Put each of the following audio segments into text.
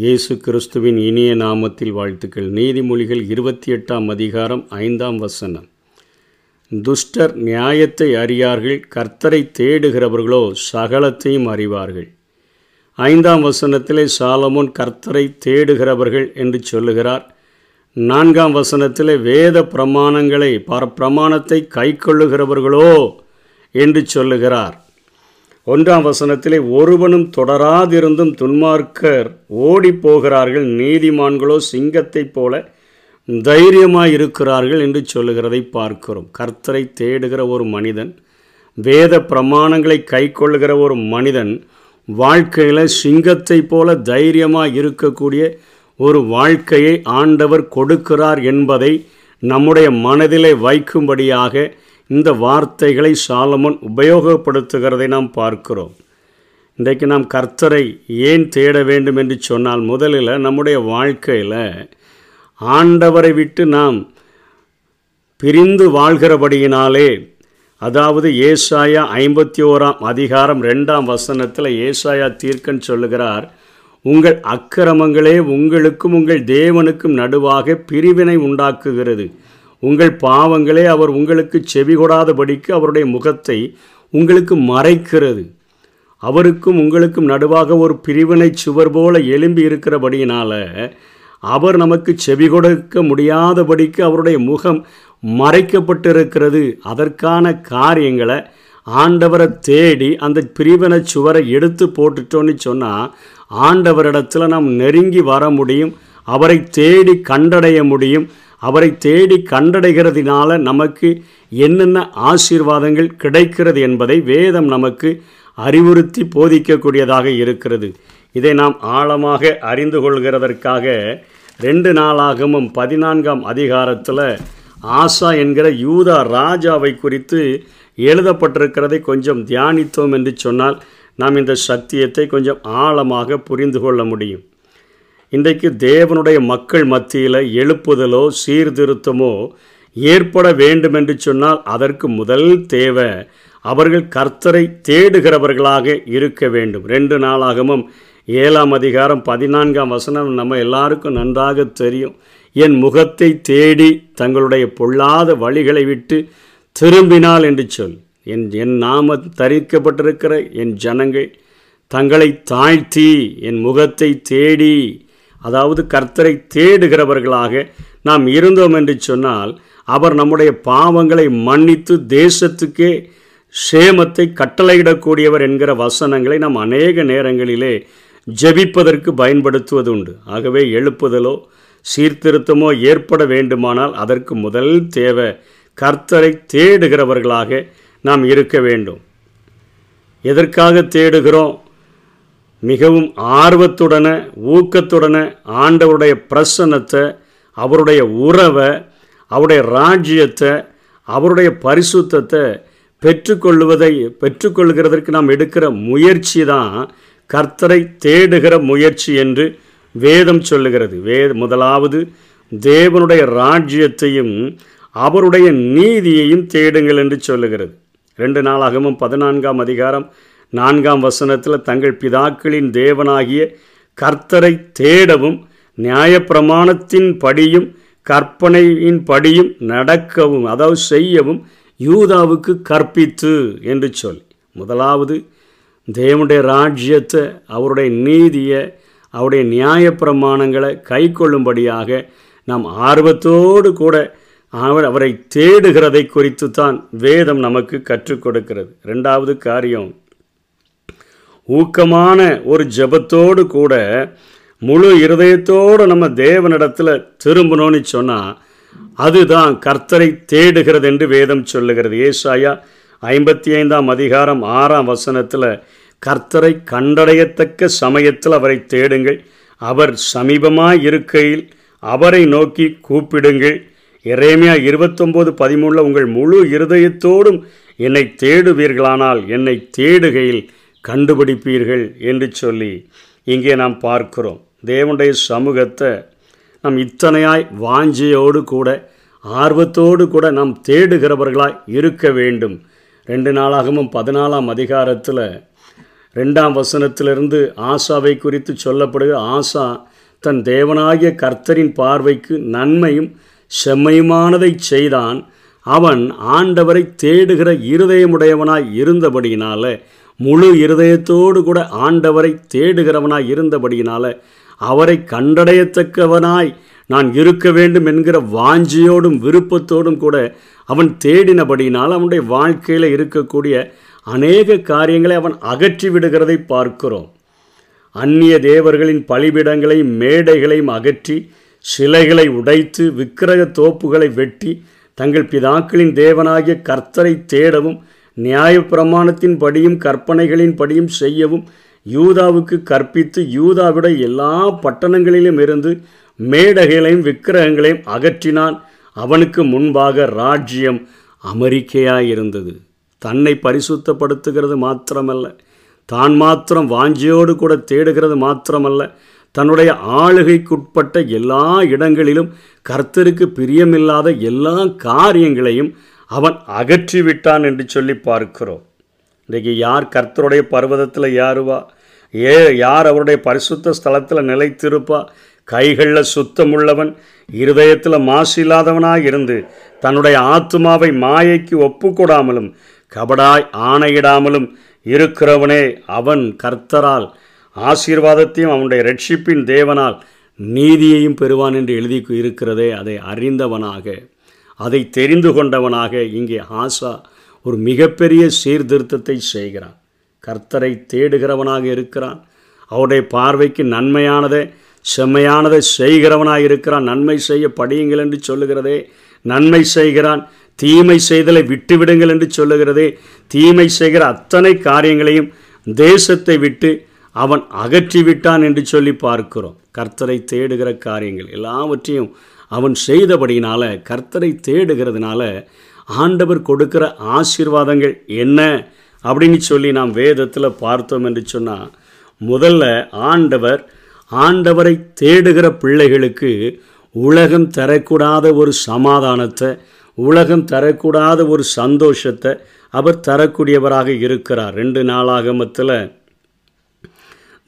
இயேசு கிறிஸ்துவின் இனிய நாமத்தில் வாழ்த்துக்கள். நீதிமொழிகள் இருபத்தி எட்டாம் அதிகாரம் ஐந்தாம் வசனம். துஷ்டர் நியாயத்தை அறியார்கள் கர்த்தரை தேடுகிறவர்களோ சகலத்தையும் அறிவார்கள். ஐந்தாம் வசனத்திலே சாலமோன் கர்த்தரை தேடுகிறவர்கள் என்று சொல்லுகிறார். நான்காம் வசனத்திலே வேத பிரமாணங்களை பர பிரமாணத்தை கைக்கொள்ளுகிறவர்களோ என்று சொல்லுகிறார். ஒன்றாம் வசனத்திலே ஒருவனும் தொடராதிருந்தும் துன்மார்க்கர் ஓடிப் போகிறார்கள். நீதிமான்களோ சிங்கத்தைப் போல தைரியமாக இருக்கிறார்கள் என்று சொல்லுகிறதை பார்க்கிறோம். கர்த்தரை தேடுகிற ஒரு மனிதன் வேத பிரமாணங்களை கைக்கொள்ளுகிற ஒரு மனிதன் வாழ்க்கையில் சிங்கத்தைப் போல தைரியமாக இருக்கக்கூடிய ஒரு வாழ்க்கையை ஆண்டவர் கொடுக்கிறார் என்பதை நம்முடைய மனதிலே வைக்கும்படியாக இந்த வார்த்தைகளை சாலமன் உபயோகப்படுத்துகிறதை நாம் பார்க்கிறோம். இன்றைக்கு நாம் கர்த்தரை ஏன் தேட வேண்டும் என்று சொன்னால் முதலில் நம்முடைய வாழ்க்கையில் ஆண்டவரை விட்டு நாம் பிரிந்து வாழ்கிறபடியினாலே அதாவது ஏசாயா ஐம்பத்தி ஓராம் அதிகாரம் ரெண்டாம் வசனத்தில் ஏசாயா தீர்க்கன் சொல்லுகிறார் உங்கள் அக்கிரமங்களே உங்களுக்கும் உங்கள் தேவனுக்கும் நடுவாக பிரிவினை உண்டாக்குகிறது. உங்கள் பாவங்களே அவர் உங்களுக்கு செவி கொடாதபடிக்கு அவருடைய முகத்தை உங்களுக்கு மறைக்கிறது. அவருக்கும் உங்களுக்கும் நடுவாக ஒரு பிரிவினை சுவர் போல எழும்பி இருக்கிறபடியினால் அவர் நமக்கு செவி கொடுக்க முடியாதபடிக்கு அவருடைய முகம் மறைக்கப்பட்டிருக்கிறது. அதற்கான காரியங்களை ஆண்டவரை தேடி அந்த பிரிவினை சுவரை எடுத்து போட்டுட்டோன்னு சொன்னால் ஆண்டவரிடத்தில் நாம் நெருங்கி வர முடியும். அவரை தேடி கண்டடைய முடியும். அவரை தேடி கண்டடைகிறதுனால நமக்கு என்னென்ன ஆசீர்வாதங்கள் கிடைக்கிறது என்பதை வேதம் நமக்கு அறிவுறுத்தி போதிக்கக்கூடியதாக இருக்கிறது. இதை நாம் ஆழமாக அறிந்து கொள்கிறதற்காக ரெண்டு நாளாகவும் பதினான்காம் அதிகாரத்தில் ஆசா என்கிற யூதா ராஜாவை குறித்து எழுதப்பட்டிருக்கிறதை கொஞ்சம் தியானித்தோம் என்று சொன்னால் நாம் இந்த சத்தியத்தை கொஞ்சம் ஆழமாக புரிந்து கொள்ள முடியும். இன்றைக்கு தேவனுடைய மக்கள் மத்தியில் எழுப்புதலோ சீர்திருத்தமோ ஏற்பட வேண்டும் என்று சொன்னால் அதற்கு முதல் தேவை அவர்கள் கர்த்தரை தேடுகிறவர்களாக இருக்க வேண்டும். ரெண்டு நாளாகவும் ஏழாம் அதிகாரம் பதினான்காம் வசனம் நம்ம எல்லாருக்கும் நன்றாக தெரியும். என் முகத்தை தேடி தங்களுடைய பொல்லாத வழிகளை விட்டு திரும்பினால் என்று சொல். என் என் நாம தரிக்கப்பட்டிருக்கிற என் ஜனங்கள் தங்களை தாழ்த்தி என் முகத்தை தேடி அதாவது கர்த்தரை தேடுகிறவர்களாக நாம் இருந்தோம் என்று சொன்னால் அவர் நம்முடைய பாவங்களை மன்னித்து தேசத்துக்கே சேமத்தை கட்டளையிடக்கூடியவர் என்கிற வசனங்களை நாம் அநேக நேரங்களிலே ஜெபிப்பதற்கு பயன்படுத்துவது உண்டு ஆகவே எழுப்புதலோ சீர்திருத்தமோ ஏற்பட வேண்டுமானால் அதற்கு முதல் தேவை கர்த்தரை தேடுகிறவர்களாக நாம் இருக்க வேண்டும். எதற்காக தேடுகிறோம்? மிகவும் ஆர்வத்துடன ஊக்கத்துடன ஆண்டவருடைய பிரசன்னத்தை அவருடைய உறவை அவருடைய ராஜ்யத்தை அவருடைய பரிசுத்தத்தை பெற்றுக்கொள்வதை பெற்றுக்கொள்கிறதற்கு நாம் எடுக்கிற முயற்சி தான் கர்த்தரை தேடுகிற முயற்சி என்று வேதம் சொல்லுகிறது. வே முதலாவது தேவனுடைய ராஜ்யத்தையும் அவருடைய நீதியையும் தேடுங்கள் என்று சொல்லுகிறது. ரெண்டு நாளாகவும் பதினான்காம் அதிகாரம் நான்காம் வசனத்தில் தங்கள் பிதாக்களின் தேவனாகிய கர்த்தரை தேடவும் நியாயப்பிரமாணத்தின் படியும் கற்பனையின் படியும் நடக்கவும் அதாவது செய்யவும் யூதாவுக்கு கற்பித்து என்று சொல் முதலாவது தேவனுடைய ராஜ்யத்தை அவருடைய நீதியை அவருடைய நியாயப்பிரமாணங்களை கை கொள்ளும்படியாக நாம் ஆர்வத்தோடு கூட அவர் அவரை தேடுகிறதை குறித்து தான் வேதம் நமக்கு கற்றுக் கொடுக்கிறது. ரெண்டாவது காரியம் ஊக்கமான ஒரு ஜபத்தோடு கூட முழு இருதயத்தோடு நம்ம தேவனிடத்தில் திரும்பணும்னு சொன்னால் அதுதான் கர்த்தரை தேடுகிறது என்று வேதம் சொல்லுகிறது. ஏசாயா ஐம்பத்தி ஐந்தாம் அதிகாரம் ஆறாம் வசனத்தில் கர்த்தரை கண்டடையத்தக்க சமயத்தில் அவரை தேடுங்கள். அவர் சமீபமாக இருக்கையில் அவரை நோக்கி கூப்பிடுங்கள். இறைமையா இருபத்தொம்போது பதிமூணில் உங்கள் முழு இருதயத்தோடும் என்னை தேடுவீர்களானால் என்னை தேடுகையில் கண்டுபிடிப்பீர்கள் என்று சொல்லி இங்கே நாம் பார்க்கிறோம். தேவனுடைய சமூகத்தை நாம் இத்தனையாய் வாஞ்சியோடு கூட ஆர்வத்தோடு கூட நாம் தேடுகிறவர்களாய் இருக்க வேண்டும். ரெண்டு நாளாகவும் பதினாலாம் அதிகாரத்தில் ரெண்டாம் வசனத்திலிருந்து ஆசாவை குறித்து சொல்லப்படுகிற ஆசா தன் தேவனாகிய கர்த்தரின் பார்வைக்கு நன்மையும் செம்மையுமானதை செய்தான். அவன் ஆண்டவரை தேடுகிற இருதயமுடையவனாய் இருந்தபடியினால முழு இருதயத்தோடு கூட ஆண்டவரை தேடுகிறவனாய் இருந்தபடியினால அவரை கண்டடையத்தக்கவனாய் நான் இருக்க வேண்டும் என்கிற வாஞ்சியோடும் விருப்பத்தோடும் கூட அவன் தேடினபடியினால் அவனுடைய வாழ்க்கையில் இருக்கக்கூடிய அநேக காரியங்களை அவன் அகற்றி விடுகிறதை பார்க்கிறோம். அந்நிய தேவர்களின் பலிபிடங்களையும் மேடைகளையும் அகற்றி சிலைகளை உடைத்து விக்கிரக தோப்புகளை வெட்டி தங்கள் பிதாக்களின் தேவனாகிய கர்த்தரை தேடவும் நியாயப்பிரமாணத்தின் படியும் கற்பனைகளின் படியும் செய்யவும் யூதாவுக்கு கற்பித்து யூதாவிட எல்லா பட்டணங்களிலும் இருந்து மேடகைகளையும் விக்கிரகங்களையும் அகற்றினான் அவனுக்கு முன்பாக ராஜ்யம் அமெரிக்கையாயிருந்தது. தன்னை பரிசுத்தப்படுத்துகிறது மாத்திரமல்ல தான் மாத்திரம் வாஞ்சியோடு கூட தேடுகிறது மாத்திரமல்ல தன்னுடைய ஆளுகைக்குட்பட்ட எல்லா இடங்களிலும் கர்த்தருக்கு பிரியமில்லாத எல்லா காரியங்களையும் அவன் அகற்றிவிட்டான் என்று சொல்லி பார்க்கிறோம். இன்றைக்கு யார் கர்த்தருடைய பர்வதத்தில் யாருவா ஏ யார் அவருடைய பரிசுத்த ஸ்தலத்தில் நிலைத்திருப்பா? கைகளில் சுத்தமுள்ளவன் இருதயத்தில் மாசு இல்லாதவனாக இருந்து தன்னுடைய ஆத்மாவை மாயைக்கு ஒப்புக்கூடாமலும் கபடாய் ஆணையிடாமலும் இருக்கிறவனே அவன் கர்த்தரால் ஆசீர்வாதத்தையும் அவனுடைய ரட்சிப்பின் தேவனால் நீதியையும் பெறுவான் என்று எழுதி இருக்கிறதே அதை அறிந்தவனாக. அதை தெரிந்து கொண்டவனாக இங்கே ஆசா ஒரு மிகப்பெரிய சீர்திருத்தத்தை செய்கிறான். கர்த்தரை தேடுகிறவனாக இருக்கிறான். அவருடைய பார்வைக்கு நன்மையானதை செம்மையானதை செய்கிறவனாக இருக்கிறான். நன்மை செய்ய படியுங்கள் என்று சொல்லுகிறதே நன்மை செய்கிறான். தீமை செய்தலை விட்டுவிடுங்கள் என்று சொல்லுகிறதே தீமை செய்கிற அத்தனை காரியங்களையும் தேசத்தை விட்டு அவன் அகற்றிவிட்டான் என்று சொல்லி பார்க்கிறோம். கர்த்தரை தேடுகிற காரியங்கள் எல்லாவற்றையும் அவன் செய்தபடியினால் கர்த்தரை தேடுகிறதுனால ஆண்டவர் கொடுக்கிற ஆசீர்வாதங்கள் என்ன அப்படின்னு சொல்லி நாம் வேதத்தில் பார்த்தோம் என்று சொன்னால் முதல்ல ஆண்டவர் ஆண்டவரை தேடுகிற பிள்ளைகளுக்கு உலகம் தரக்கூடாத ஒரு சமாதானத்தை உலகம் தரக்கூடாத ஒரு சந்தோஷத்தை அவர் தரக்கூடியவராக இருக்கிறார். ரெண்டு நாளாகமத்தில்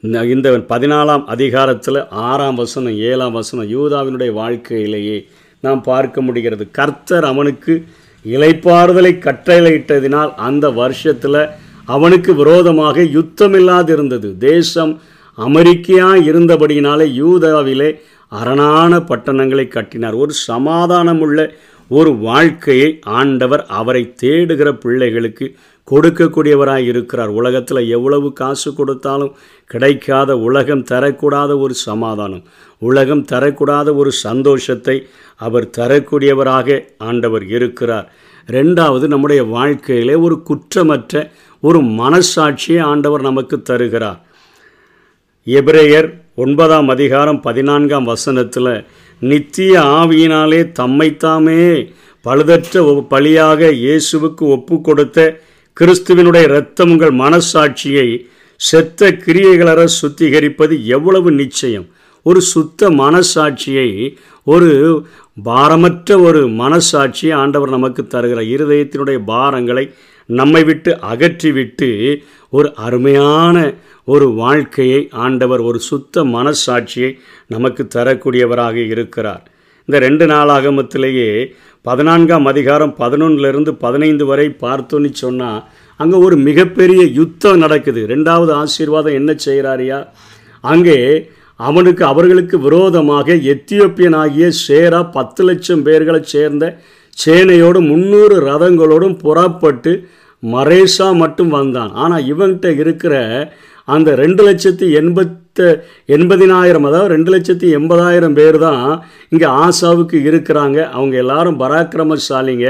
இந்த பதினாலாம் அதிகாரத்தில் ஆறாம் வசனம் ஏழாம் வசனம் யூதாவினுடைய வாழ்க்கையிலேயே நாம் பார்க்க முடிகிறது. கர்த்தர் அவனுக்கு இலைப்பாறுதலை கட்டளையிட்டதினால் அந்த வருஷத்தில் அவனுக்கு விரோதமாக யுத்தமில்லாதிருந்தது. தேசம் அமெரிக்கையாக இருந்தபடியினாலே யூதாவிலே அரணான பட்டணங்களை கட்டினார். ஒரு சமாதானமுள்ள ஒரு வாழ்க்கையை ஆண்டவர் அவரை தேடுகிற பிள்ளைகளுக்கு கொடுக்கக்கூடியவராக இருக்கிறார் உலகத்தில் எவ்வளவு காசு கொடுத்தாலும் கிடைக்காத உலகம் தரக்கூடாத ஒரு சமாதானம் உலகம் தரக்கூடாத ஒரு சந்தோஷத்தை அவர் தரக்கூடியவராக ஆண்டவர் இருக்கிறார். ரெண்டாவது நம்முடைய வாழ்க்கையிலே ஒரு குற்றமற்ற ஒரு மனசாட்சியை ஆண்டவர் நமக்கு தருகிறார். எபிரேயர் ஒன்பதாம் அதிகாரம் பதினான்காம் வசனத்தில் நித்திய ஆவியினாலே தம்மைத்தாமே பழுதற்ற பலியாக இயேசுவுக்கு ஒப்பு கொடுத்த கிறிஸ்துவினுடைய இரத்தம் உங்கள் மனசாட்சியை செத்த கிரியைகளற சுத்திகரிப்பது எவ்வளவு நிச்சயம்? ஒரு சுத்த மனசாட்சியை ஒரு பாரமற்ற ஒரு மனசாட்சியை ஆண்டவர் நமக்கு தருகிற இருதயத்தினுடைய பாரங்களை நம்மை விட்டு அகற்றிவிட்டு ஒரு அருமையான ஒரு வாழ்க்கையை ஆண்டவர் ஒரு சுத்த மனசாட்சியை நமக்கு தரக்கூடியவராக இருக்கிறார். இந்த ரெண்டு நாளாகமத்திலேயே பதினான்காம் அதிகாரம் பதினொன்றிலிருந்து பதினைந்து வரை பார்த்தோன்னு சொன்னால் அங்கே ஒரு மிகப்பெரிய யுத்தம் நடக்குது. ரெண்டாவது ஆசீர்வாதம் என்ன செய்கிறாரியா? அங்கே அவனுக்கு அவர்களுக்கு விரோதமாக எத்தியோப்பியனாகிய சேரா பத்து லட்சம் பேர்களை சேர்ந்த சேனையோடும் முந்நூறு ரதங்களோடும் புறப்பட்டு மரேசா மட்டும் வந்தான். ஆனால் இவன்கிட்ட இருக்கிற அந்த ரெண்டு லட்சத்தி எண்பத்து எண்பதினாயிரம் அதாவது ரெண்டு லட்சத்தி எண்பதாயிரம் பேர் தான் இங்கே ஆசாவுக்கு இருக்கிறாங்க. அவங்க எல்லாரும் பராக்கிரமசாலிங்க.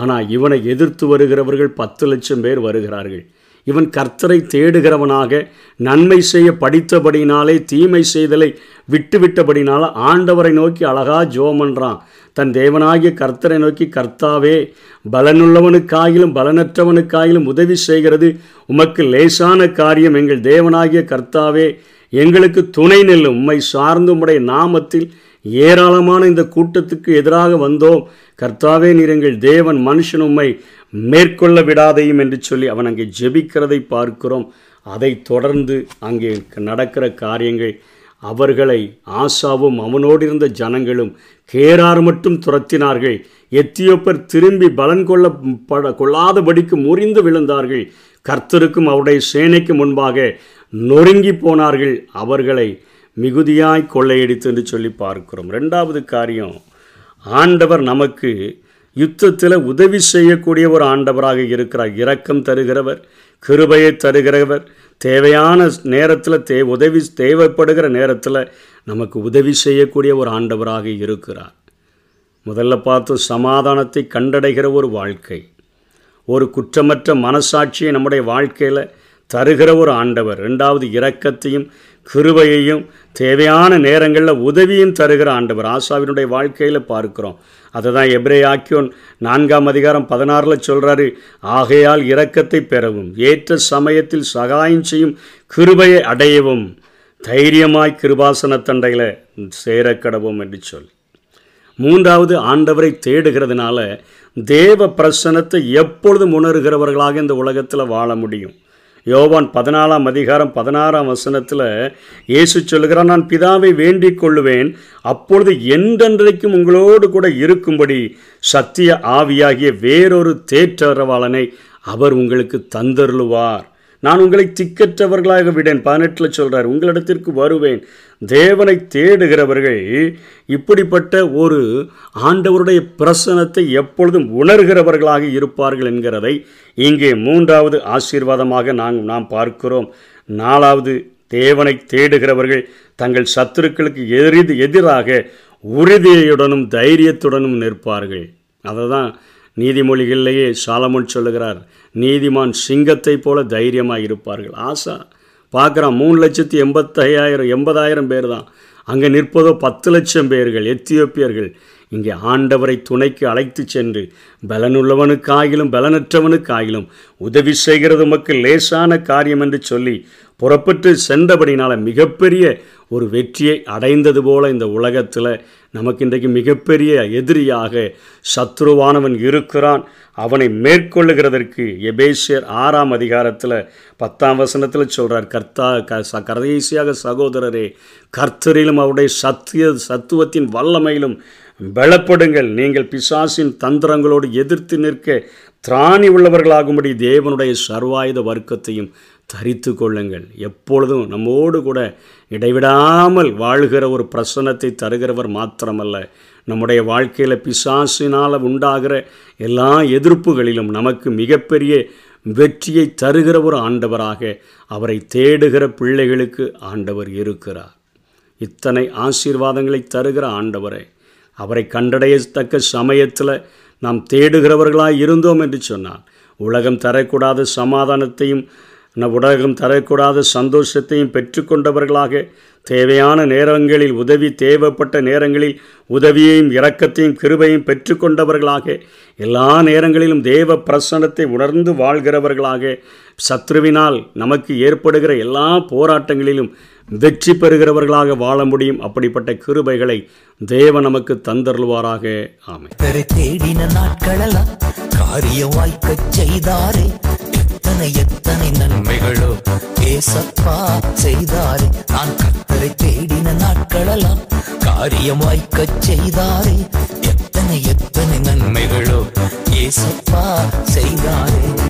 ஆனால் இவனை எதிர்த்து வருகிறவர்கள் பத்து லட்சம் பேர் வருகிறார்கள். இவன் கர்த்தரை தேடுகிறவனாக நன்மை செய்ய படித்தபடினாலே தீமை செய்தலை விட்டுவிட்டபடினால ஆண்டவரை நோக்கி அழகா ஜோமன்றான் தன் தேவனாகிய கர்த்தரை நோக்கி கர்த்தாவே பலனுள்ளவனுக்காயிலும் பலனற்றவனுக்காயிலும் உதவி செய்கிறது. உமக்கு லேசான காரியம் எங்கள் தேவனாகிய கர்த்தாவே எங்களுக்கு துணை நெல்லும் உம்மை சார்ந்து உம்முடைய நாமத்தில் ஏராளமான இந்த கூட்டத்துக்கு எதிராக வந்தோம். கர்த்தாவே நீர் எங்கள் தேவன் மனுஷன் உம்மை மேற்கொள்ள விடாதையும் என்று சொல்லி அவன் அங்கே ஜெபிக்கிறதை பார்க்கிறோம். அதை தொடர்ந்து அங்கே நடக்கிற காரியங்கள் அவர்களை ஆசாவும் அவனோடு இருந்த ஜனங்களும் கேரார் மட்டும் துரத்தினார்கள். எத்தியோப்பர் திரும்பி பலன் கொள்ள பட கொள்ளாதபடிக்கு முறிந்து விழுந்தார்கள். கர்த்தருக்கும் அவருடைய சேனைக்கு முன்பாக நொறுங்கி போனார்கள். அவர்களை மிகுதியாய் கொள்ளையடித்து என்று சொல்லி பார்க்கிறோம். ரெண்டாவது காரியம் ஆண்டவர் நமக்கு யுத்தத்தில் உதவி செய்யக்கூடிய ஒரு ஆண்டவராக இருக்கிறார். இரக்கம் தருகிறவர் கிருபையை தருகிறவர். தேவையான நேரத்தில் தே உதவி தேவைப்படுகிற நேரத்தில் நமக்கு உதவி செய்யக்கூடிய ஒரு ஆண்டவராக இருக்கிறார். முதல்ல பார்த்து சமாதானத்தை கண்டடைகிற ஒரு வாழ்க்கை. ஒரு குற்றமற்ற மனசாட்சியை நம்முடைய வாழ்க்கையில் தருகிற ஒரு ஆண்டவர். ரெண்டாவது இரக்கத்தையும் கிருபையையும் தேவையான நேரங்களில் உதவியும் தருகிற ஆண்டவர். ஆசாவினுடைய வாழ்க்கையில் பார்க்கிறோம். அதை தான் எப்ரே ஆக்கியோன் நான்காம் அதிகாரம் பதினாறில் சொல்கிறாரு ஆகையால் இரக்கத்தை பெறவும் ஏற்ற சமயத்தில் சகாயம் செய்யும் கிருபையை அடையவும் தைரியமாய் கிருபாசன தண்டையில் சேரக்கடவும் என்று சொல் மூன்றாவது ஆண்டவரை தேடுகிறதுனால தேவ பிரசனத்தை எப்பொழுதும் உணர்கிறவர்களாக இந்த உலகத்தில் வாழ முடியும். யோவான் பதினாலாம் அதிகாரம் பதினாறாம் வசனத்தில் இயேசு சொல்லுகிறான் நான் பிதாவை வேண்டிக் கொள்ளுவேன். அப்பொழுது என்றென்றைக்கும் உங்களோடு கூட இருக்கும்படி சத்திய ஆவியாகிய வேறொரு தேற்றரவாளனை அவர் உங்களுக்கு தந்தருளுவார். நான் உங்களை திக்கற்றவர்களாக விடேன். பதினெட்டில் சொல்கிறார் உங்களிடத்திற்கு வருவேன். தேவனை தேடுகிறவர்கள் இப்படிப்பட்ட ஒரு ஆண்டவருடைய பிரசனத்தை எப்பொழுதும் உணர்கிறவர்களாக இருப்பார்கள் என்கிறதை இங்கே மூன்றாவது ஆசீர்வாதமாக நாம் நாம் பார்க்கிறோம். நாலாவது தேவனை தேடுகிறவர்கள் தங்கள் சத்துருக்களுக்கு எதிர் எதிராக உறுதியுடனும் தைரியத்துடனும் நிற்பார்கள். அதை தான் நீதிமொழிகளிலேயே சாலமுன் சொல்லுகிறார் நீதிமான் சிங்கத்தை போல தைரியமாக இருப்பார்கள் ஆசா பார்க்குறான் மூணு லட்சத்தி எண்பத்தையாயிரம் எண்பதாயிரம் பேர் தான். அங்கே நிற்பதோ பத்து லட்சம் பேர்கள் எத்தியோப்பியர்கள். இங்கே ஆண்டவரை துணைக்கு அழைத்து சென்று பலனுள்ளவனுக்காகிலும் பலனற்றவனுக்காகிலும் உதவி செய்கிறது உமக்கு லேசான காரியம் என்று சொல்லி புறப்பட்டு சென்றபடினால் மிகப்பெரிய ஒரு வெற்றியை அடைந்தது போல இந்த உலகத்தில் நமக்கு இன்றைக்கு மிகப்பெரிய எதிரியாக சத்ருவானவன் இருக்கிறான். அவனை மேற்கொள்ளுகிறதற்கு எபேசியர் ஆறாம் அதிகாரத்தில் பத்தாம் வசனத்தில் சொல்கிறார் கர்த்தா க கடைசியாக சகோதரரே கர்த்தரிலும் அவருடைய சத்திய சத்துவத்தின் வல்லமையிலும் பலப்படுங்கள். நீங்கள் பிசாசின் தந்திரங்களோடு எதிர்த்து நிற்க திராணி உள்ளவர்களாகும்படி தேவனுடைய சர்வாயுத வர்க்கத்தையும் தரித்து கொள்ளுங்கள். எப்பொழுதும் நம்மோடு கூட இடைவிடாமல் வாழ்கிற ஒரு பிரசனத்தை தருகிறவர் மாத்திரமல்ல நம்முடைய வாழ்க்கையில் பிசாசினால் உண்டாகிற எல்லா எதிர்ப்புகளிலும் நமக்கு மிகப்பெரிய வெற்றியை தருகிற ஒரு ஆண்டவராக அவரை தேடுகிற பிள்ளைகளுக்கு ஆண்டவர் இருக்கிறார். இத்தனை ஆசீர்வாதங்களை தருகிற ஆண்டவரை. அவரை கண்டடையத்தக்க சமயத்தில் நாம் தேடுகிறவர்களாக இருந்தோம் என்று சொன்னால் உலகம் தரக்கூடாத சமாதானத்தையும் உலகம் தரக்கூடாத சந்தோஷத்தையும் பெற்றுக்கொண்டவர்களாக தேவையான நேரங்களில் உதவி தேவைப்பட்ட நேரங்களில் உதவியையும் இரக்கத்தையும் கிருபையும் பெற்றுக்கொண்டவர்களாக எல்லா நேரங்களிலும் தேவ பிரசனத்தை உணர்ந்து வாழ்கிறவர்களாக சத்ருவினால் நமக்கு ஏற்படுகிற எல்லா போராட்டங்களிலும் வெற்றி பெறுகிறவர்களாக வாழ முடியும். அப்படிப்பட்ட கிருபைகளை தேவ நமக்கு தந்தருள்வாராக. ஆமை தேடின நாட்களெல்லாம் காரியம் வாய்க்க செய்தாரே. எத்தனை எத்தனை நன்மைகளோ ஏசப்பா செய்தாரே. நான் கத்தரை தேடின நாட்களெல்லாம் காரியம் வாய்க்க செய்தாரே. எத்தனை எத்தனை நன்மைகளோ ஏசப்பா செய்தாரே.